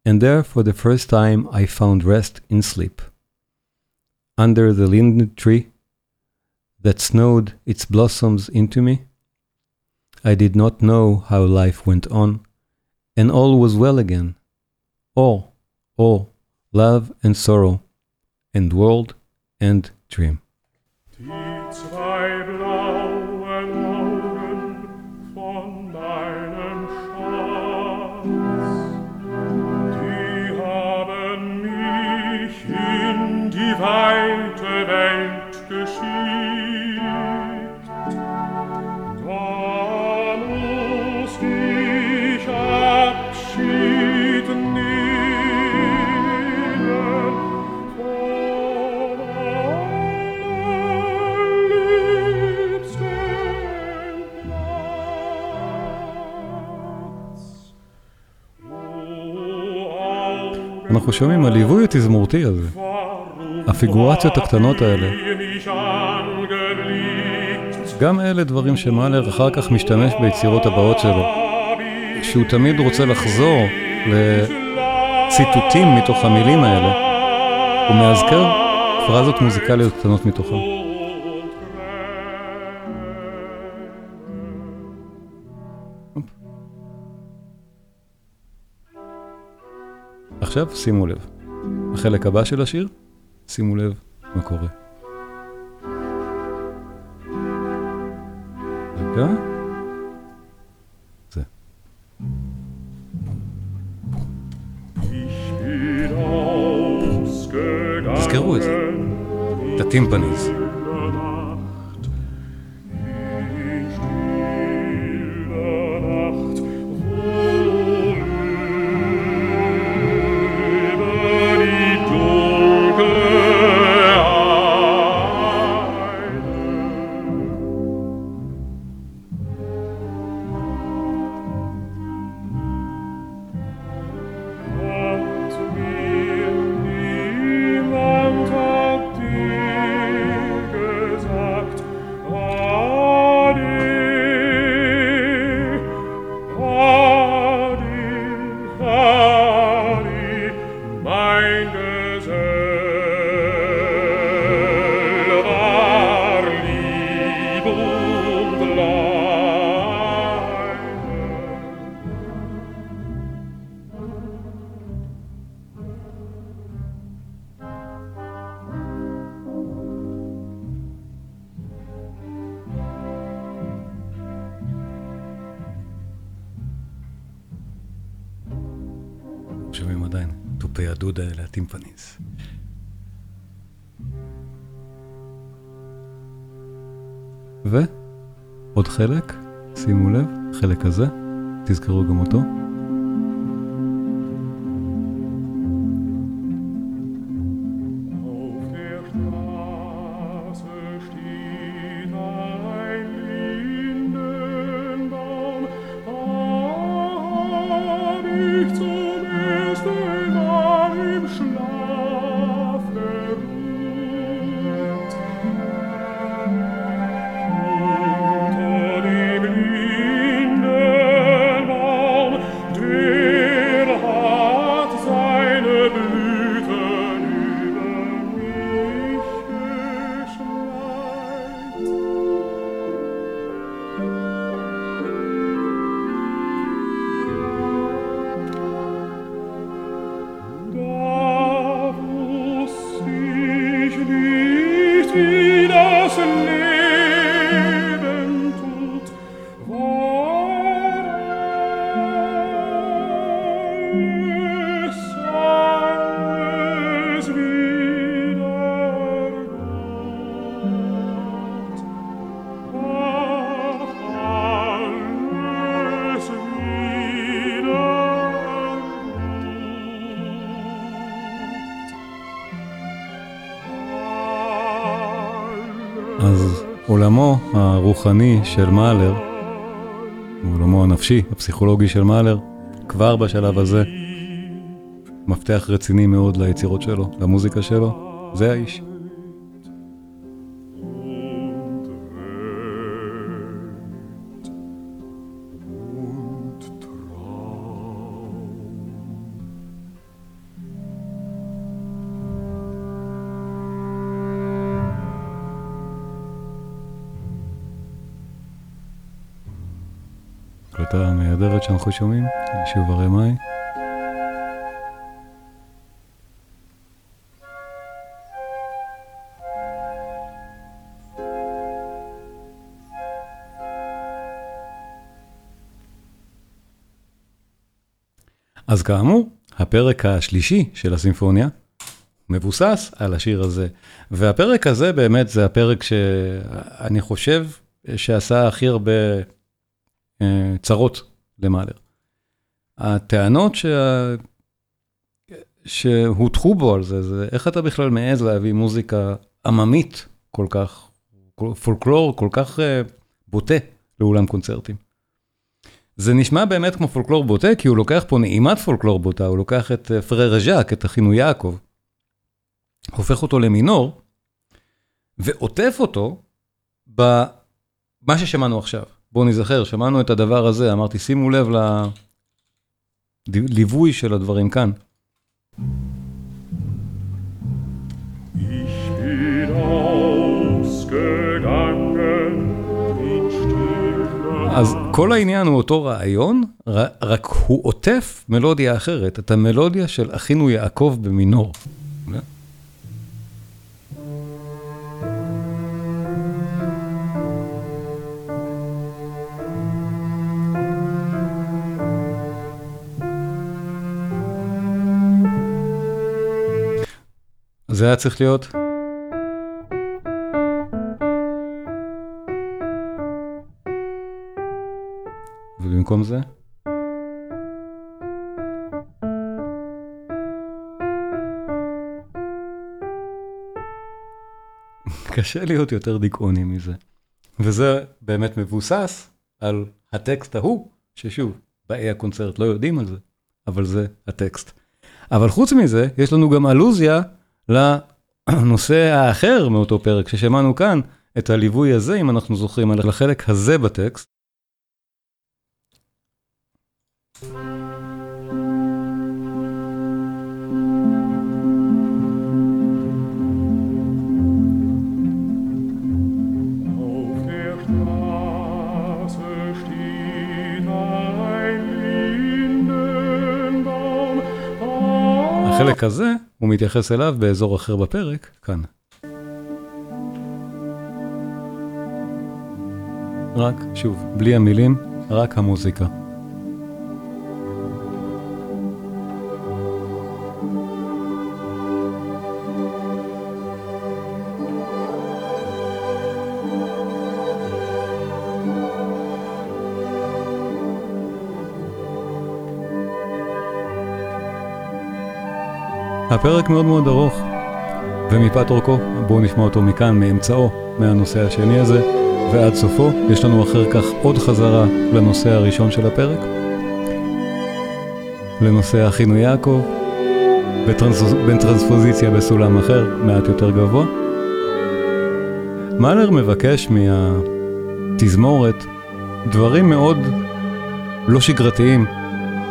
and there for the first time I found rest in sleep. Under the linden tree that snowed its blossoms into me, I did not know how life went on, and all was well again. All, all, love and sorrow, and world and dream. Die אנחנו שומעים הליווי התזמורתי הזה. הפיגורציות הקטנות האלה. גם אלה דברים שמאלר אחר כך משתמש ביצירות הבאות שלו. שהוא תמיד רוצה לחזור לציטוטים מתוך המילים האלה. הוא מאזכר פרזות מוזיקליות קטנות מתוכם. עכשיו שימו לב, החלק הבא של השיר, שימו לב מה קורה. רגע. זה. תזכרו את זה. את הטימפניז. תזכרו גם עולמו הרוחני של מאלר, עולמו הנפשי, הפסיכולוגי של מאלר, כבר בשלב הזה, מפתח רציני מאוד ליצירות שלו, למוזיקה שלו, זה האיש. שאנחנו שומעים, שוב הרי מאי. אז כאמור, הפרק השלישי של הסימפוניה מבוסס על השיר הזה. והפרק הזה באמת זה הפרק שאני חושב שעשה הכי הרבה אה, צרות למאלר. הטענות שה... שהוטחו בו על זה, זה איך אתה בכלל מעז להביא מוזיקה עממית כל כך, פולקלור כל כך uh, בוטה לאולם קונצרטים. זה נשמע באמת כמו פולקלור בוטה, כי הוא לוקח פה נעימת פולקלור בוטה, הוא לוקח את uh, פררה ז'אק, את אחינו יעקב, הופך אותו למינור, ועוטף אותו במה ששמענו עכשיו. בואו נזכר, שמענו את הדבר הזה, אמרתי, שימו לב לליווי של הדברים כאן. אז כל העניין הוא אותו רעיון, רק הוא עוטף מלודיה אחרת, את המלודיה של אחינו יעקב במינור. זה היה צריך להיות. ובמקום זה? קשה להיות יותר דיכאוני מזה. וזה באמת מבוסס על הטקסט ההוא, ששוב, באי הקונצרט לא יודעים על זה, אבל זה הטקסט. אבל חוץ מזה, יש לנו גם אלוזיה לנושא האחר מאותו פרק ששמענו כאן, את הליווי הזה, אם אנחנו זוכרים, על החלק הזה בטקסט. החלק הזה, הוא מתייחס אליו באזור אחר בפרק, כאן. רק, שוב, בלי המילים, רק המוזיקה. הפרק מאוד מאוד ארוך, ומפאת אורכו, בואו נשמע אותו מכאן, מאמצעו, מהנושא השני הזה, ועד סופו. יש לנו אחר כך עוד חזרה לנושא הראשון של הפרק, לנושא אחינו יעקב, בין טרנספוזיציה בסולם אחר, מעט יותר גבוה. מאלר מבקש מהתזמורת דברים מאוד לא שגרתיים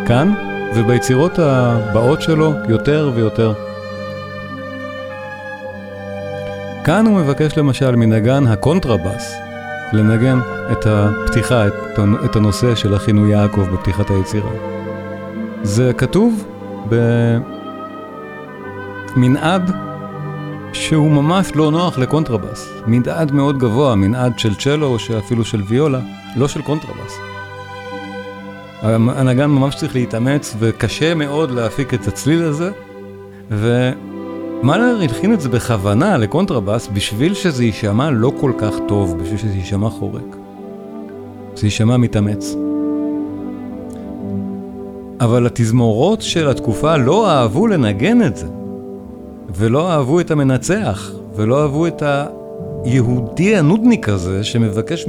כאן וביצירות הבאות שלו יותר ויותר. כאן הוא מבקש למשל מנגן הקונטרבאס לנגן את הפתיחה, את הנושא של אחינו יעקב בפתיחת היצירה. זה כתוב במנעד שהוא ממש לא נוח לקונטרבאס. מנעד מאוד גבוה, מנעד של צ'לו או אפילו של ויולה, לא של קונטרבאס. הנגן ממש צריך להתאמץ וקשה מאוד להפיק את הצליל הזה ומאלר הלחין את זה בכוונה לקונטרבאס בשביל שזה יישמע לא כל כך טוב, בשביל שזה יישמע חורק. זה יישמע מתאמץ. אבל התזמורות של התקופה לא אהבו לנגן את זה ולא אהבו את המנצח ולא אהבו את היהודי הנודניק הזה שמבקש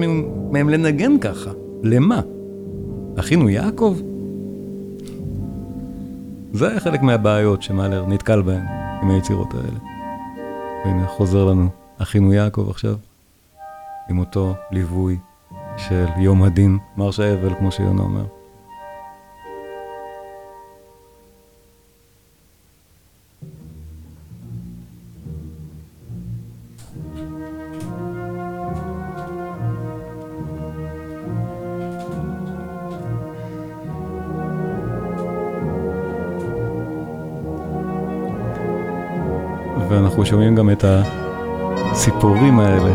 מהם לנגן ככה. למה? אחינו יעקב? זה היה חלק מהבעיות שמאלר נתקל בהן עם היצירות האלה. והנה חוזר לנו אחינו יעקב עכשיו, עם אותו ליווי של יום הדין, מרש האבל, כמו שיונה אומר. ואנחנו שומעים גם את הציפורים האלה.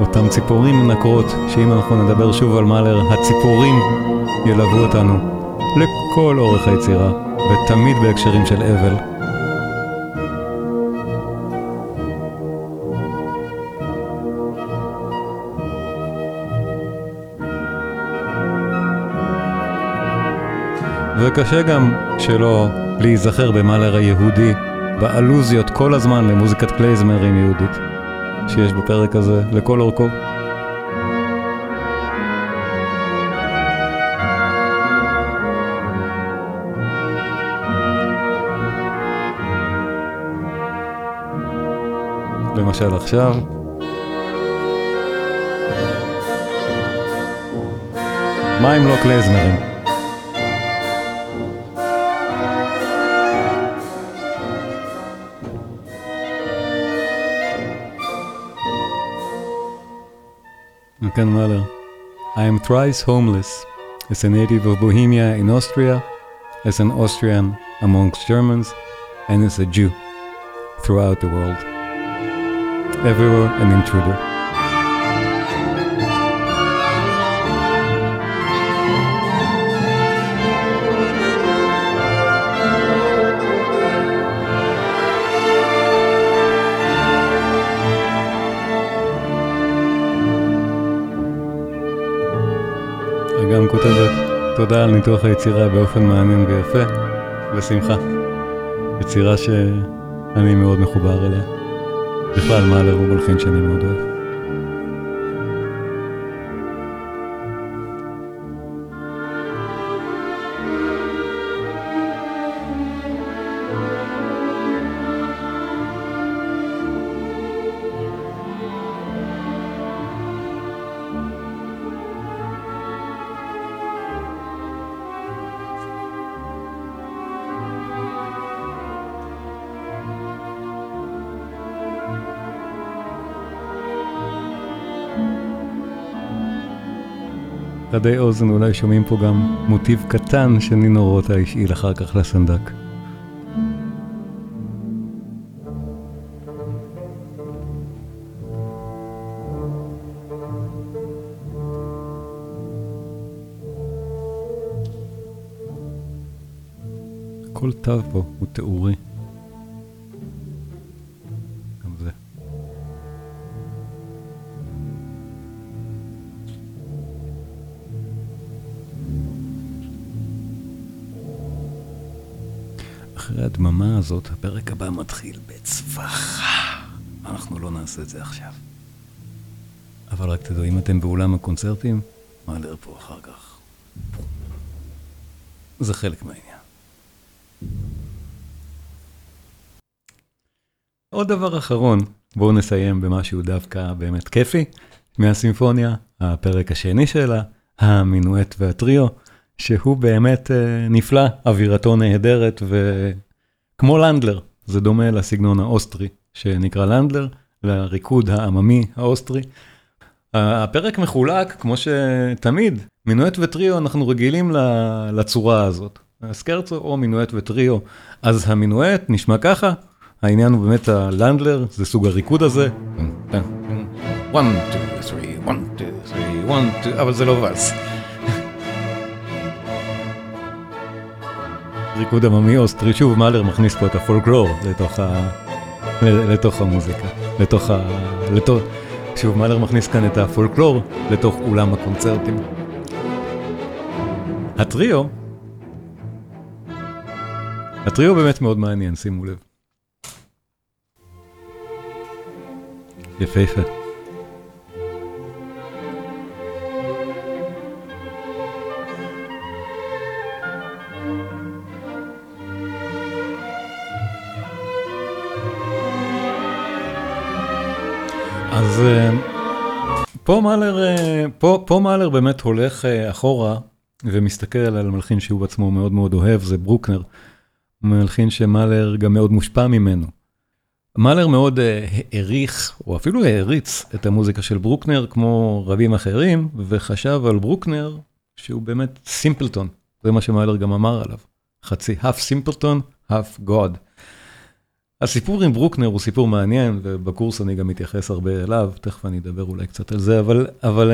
אותם ציפורים מנקרות, שאם אנחנו נדבר שוב על מאלר, הציפורים ילוו אותנו לכל אורך היצירה, ותמיד בהקשרים של אבל. וקשה גם שלא להיזכר במאלר היהודי באלוזיות כל הזמן למוזיקת קלייזמרים יהודית שיש בפרק הזה לכל אורכו. למשל עכשיו. מה אם לא קלייזמרים? Mahler. I am thrice homeless, as a native of Bohemia in Austria, as an Austrian amongst Germans, and as a Jew throughout the world. Everywhere an intruder. כותבת, תודה על ניתוח היצירה באופן מעניין ויפה, בשמחה. יצירה שאני מאוד מחובר אליה. בכלל, מאלר הוא מלחין שאני מאוד אוהב. חדי אוזן אולי שומעים פה גם מוטיב קטן שנינו רוטה השאיל אחר כך לסנדק. כל תו פה הוא תיאורי. מתחיל בצווחה. אנחנו לא נעשה את זה עכשיו. אבל רק תדעו, אם אתם באולם הקונצרטים, מעלר פה אחר כך. זה חלק מהעניין. עוד דבר אחרון, בואו נסיים במשהו דווקא באמת כיפי מהסימפוניה, הפרק השני שלה, המינואט והטריו. שהוא באמת אה, נפלא, אווירתו נהדרת, וכמו לנדלר, זה דומה לסגנון האוסטרי שנקרא לנדלר, לריקוד העממי האוסטרי. הפרק מחולק, כמו שתמיד, מינואט וטריו, אנחנו רגילים לצורה הזאת. סקרצו או מינואט וטריו. אז המינואט נשמע ככה, העניין הוא באמת הלנדלר, זה סוג הריקוד הזה. 1, 2, 3, 1, 2, 3, 1, 2, אבל זה לא ואלס. ריקוד עממי אוסטרי, שוב מאלר מכניס פה את הפולקלור לתוך, ה... לתוך המוזיקה, לתוך ה... לתוך... שוב מאלר מכניס כאן את הפולקלור לתוך אולם הקונצרטים. הטריו, הטריו באמת מאוד מעניין, שימו לב. יפהפה. פה מאלר, אה, פה, פה מאלר באמת הולך אה, אחורה ומסתכל על מלחין שהוא עצמו מאוד מאוד אוהב, זה ברוקנר. מלחין שמאלר גם מאוד מושפע ממנו. מאלר מאוד העריך, או אפילו העריץ את המוזיקה של ברוקנר, כמו רבים אחרים, וחשב על ברוקנר שהוא באמת סימפלטון. זה מה שמאלר גם אמר עליו. חצי half סימפלטון, half God. הסיפור עם ברוקנר הוא סיפור מעניין, ובקורס אני גם מתייחס הרבה אליו, תכף אני אדבר אולי קצת על זה, אבל, אבל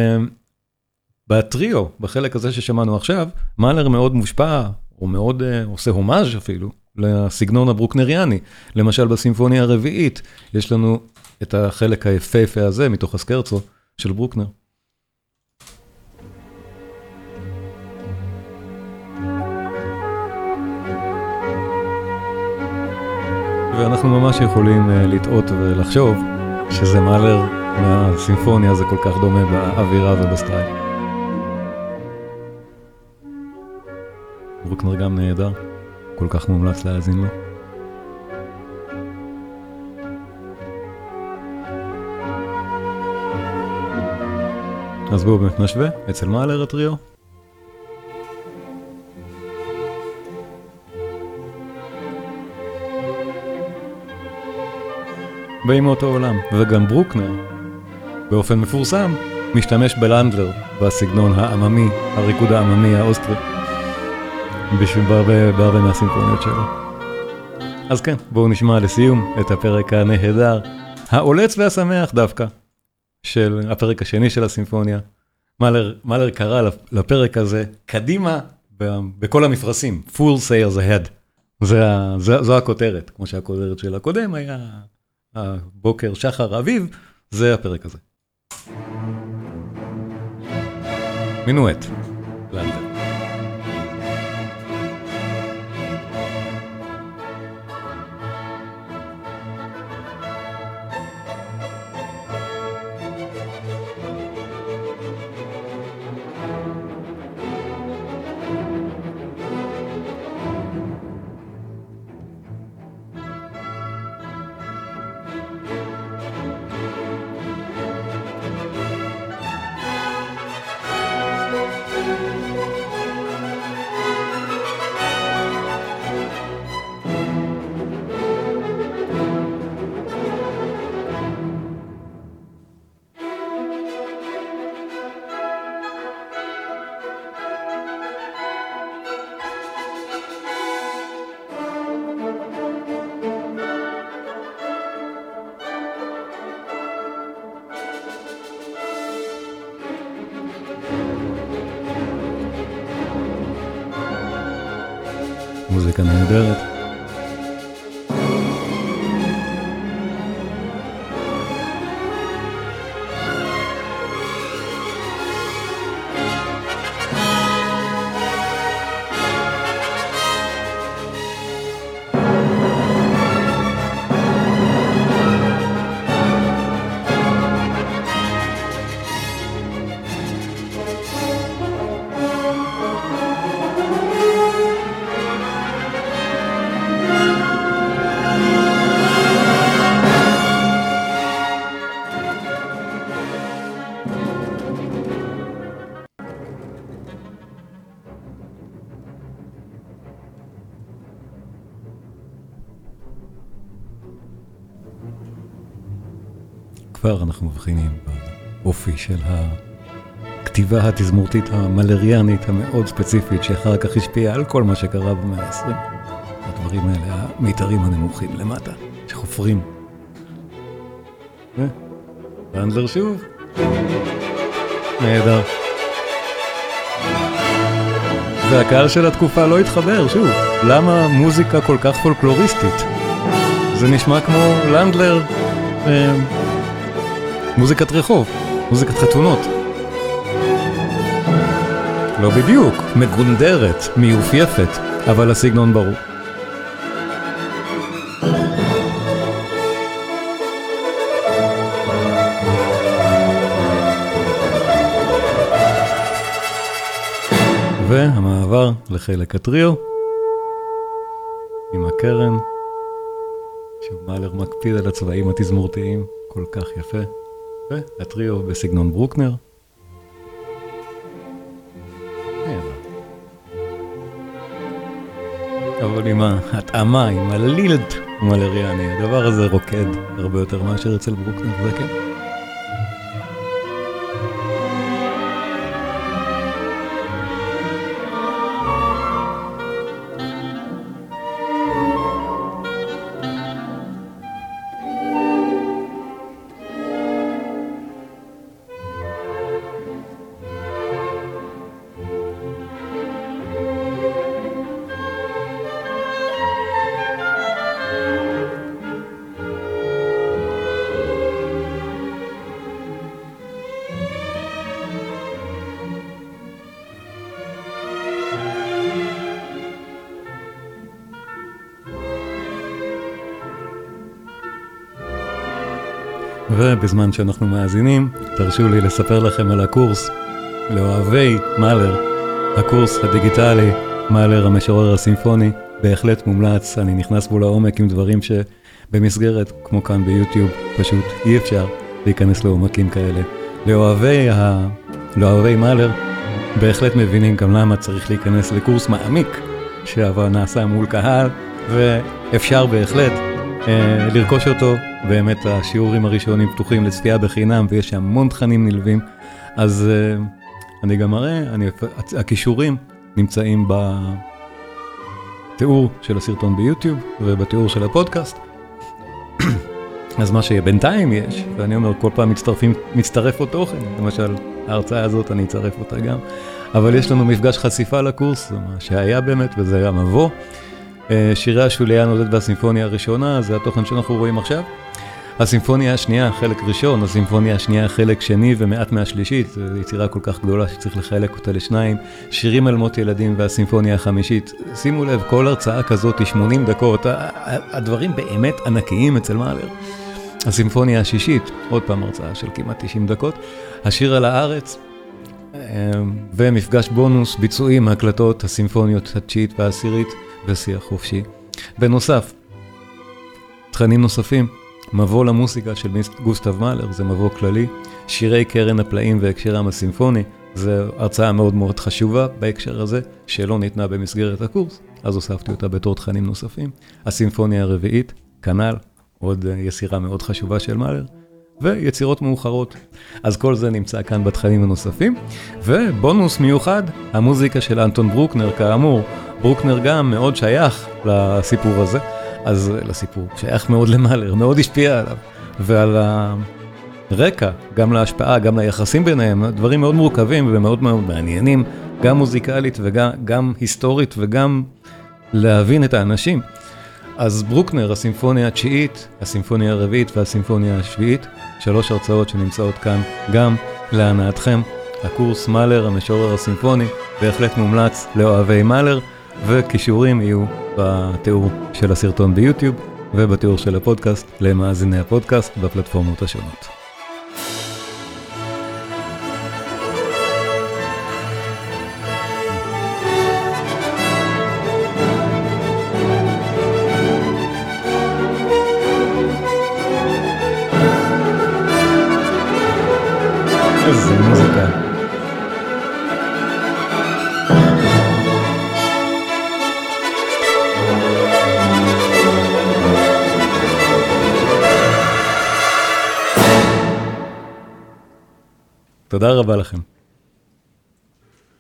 בטריו, בחלק הזה ששמענו עכשיו, מאלר מאוד מושפע, או מאוד עושה הומאז' אפילו, לסגנון הברוקנריאני. למשל בסימפוניה הרביעית, יש לנו את החלק היפהפה הזה, מתוך הסקרצו, של ברוקנר. ואנחנו ממש יכולים לטעות ולחשוב שזה מאלר מהסימפוניה, זה כל כך דומה באווירה ובסטייל. ברוקנר גם נהדר, כל כך מומלץ להאזין לו. אז בואו באמת נשווה, אצל מאלר הטריו. באים מאותו עולם, וגם ברוקנר, באופן מפורסם, משתמש בלנדלר, בסגנון העממי, הריקוד העממי האוסטרי, בהרבה מהסימפוניות שלו. אז כן, בואו נשמע לסיום את הפרק הנהדר, העולץ והשמח דווקא, של הפרק השני של הסימפוניה. מאלר, מאלר קרא לפרק הזה, קדימה בכל המפרשים, full sails ahead. זה, זה, זו הכותרת, כמו שהכותרת של הקודם היה הבוקר, שחר, אביב, זה הפרק הזה. מינואט, לנדן. מוזיקה נהדרת. של הכתיבה התזמורתית המלריאנית המאוד ספציפית שאחר כך השפיעה על כל מה שקרה במאה ה-20. הדברים האלה, המיתרים הנמוכים למטה, שחופרים. רנדלר שוב. נהדר. והקהל של התקופה לא התחבר, שוב, למה מוזיקה כל כך פולקלוריסטית? זה נשמע כמו לנדלר מוזיקת רחוב, מוזיקת חתונות. לא בדיוק, מגונדרת, מיופייפת, אבל הסגנון ברור. והמעבר לחלק הטריו עם הקרן, שמאלר מקפיד על הצבעים התזמורתיים כל כך יפה. והטריו בסגנון ברוקנר. אבל עם ההתאמה, עם הלילד מלריאני, הדבר הזה רוקד הרבה יותר מאשר אצל ברוקנר, זה כן. ובזמן שאנחנו מאזינים, תרשו לי לספר לכם על הקורס לאוהבי מאלר, הקורס הדיגיטלי, מאלר המשורר הסימפוני, בהחלט מומלץ, אני נכנס בו לעומק עם דברים שבמסגרת, כמו כאן ביוטיוב, פשוט אי אפשר להיכנס לעומקים כאלה. לאוהבי, ה... לאוהבי מאלר, בהחלט מבינים גם למה צריך להיכנס לקורס מעמיק, שנעשה מול קהל, ואפשר בהחלט לרכוש אותו, באמת השיעורים הראשונים פתוחים לצפייה בחינם ויש המון תכנים נלווים, אז אה, אני גם מראה, אני, הכישורים נמצאים בתיאור של הסרטון ביוטיוב ובתיאור של הפודקאסט. אז מה שבינתיים יש, ואני אומר כל פעם מצטרפים, מצטרף עוד תוכן, למשל ההרצאה הזאת אני אצרף אותה גם, אבל יש לנו מפגש חשיפה לקורס, מה שהיה באמת וזה היה מבוא. אה, שירי השוליה נודד והסימפוניה הראשונה, זה התוכן שאנחנו רואים עכשיו. הסימפוניה השנייה, חלק ראשון, הסימפוניה השנייה, חלק שני ומעט מהשלישית, זו יצירה כל כך גדולה שצריך לחלק אותה לשניים. שירים על מות ילדים והסימפוניה החמישית. שימו לב, כל הרצאה כזאת היא 80 דקות, הדברים באמת ענקיים אצל מאלר. הסימפוניה השישית, עוד פעם הרצאה של כמעט 90 דקות. השיר על הארץ, אה, ומפגש בונוס, ביצועים, הקלטות, הסימפוניות התשיעית והעשירית. ושיח חופשי. בנוסף, תכנים נוספים, מבוא למוסיקה של גוסטב מאלר, זה מבוא כללי, שירי קרן הפלאים והקשרם הסימפוני, זו הרצאה מאוד מאוד חשובה בהקשר הזה, שלא ניתנה במסגרת הקורס, אז הוספתי אותה בתור תכנים נוספים. הסימפוניה הרביעית, כנ"ל, עוד יצירה מאוד חשובה של מאלר. ויצירות מאוחרות. אז כל זה נמצא כאן בתכנים הנוספים. ובונוס מיוחד, המוזיקה של אנטון ברוקנר, כאמור, ברוקנר גם מאוד שייך לסיפור הזה, אז לסיפור, שייך מאוד למאלר, מאוד השפיע עליו, ועל הרקע, גם להשפעה, גם ליחסים ביניהם, דברים מאוד מורכבים ומאוד מאוד מעניינים, גם מוזיקלית וגם היסטורית וגם להבין את האנשים. אז ברוקנר, הסימפוניה התשיעית, הסימפוניה הרביעית והסימפוניה השביעית, שלוש הרצאות שנמצאות כאן גם להנאתכם. הקורס מאלר, המשורר הסימפוני, בהחלט מומלץ לאוהבי מאלר, וכישורים יהיו בתיאור של הסרטון ביוטיוב ובתיאור של הפודקאסט למאזיני הפודקאסט בפלטפורמות השונות. תודה רבה לכם.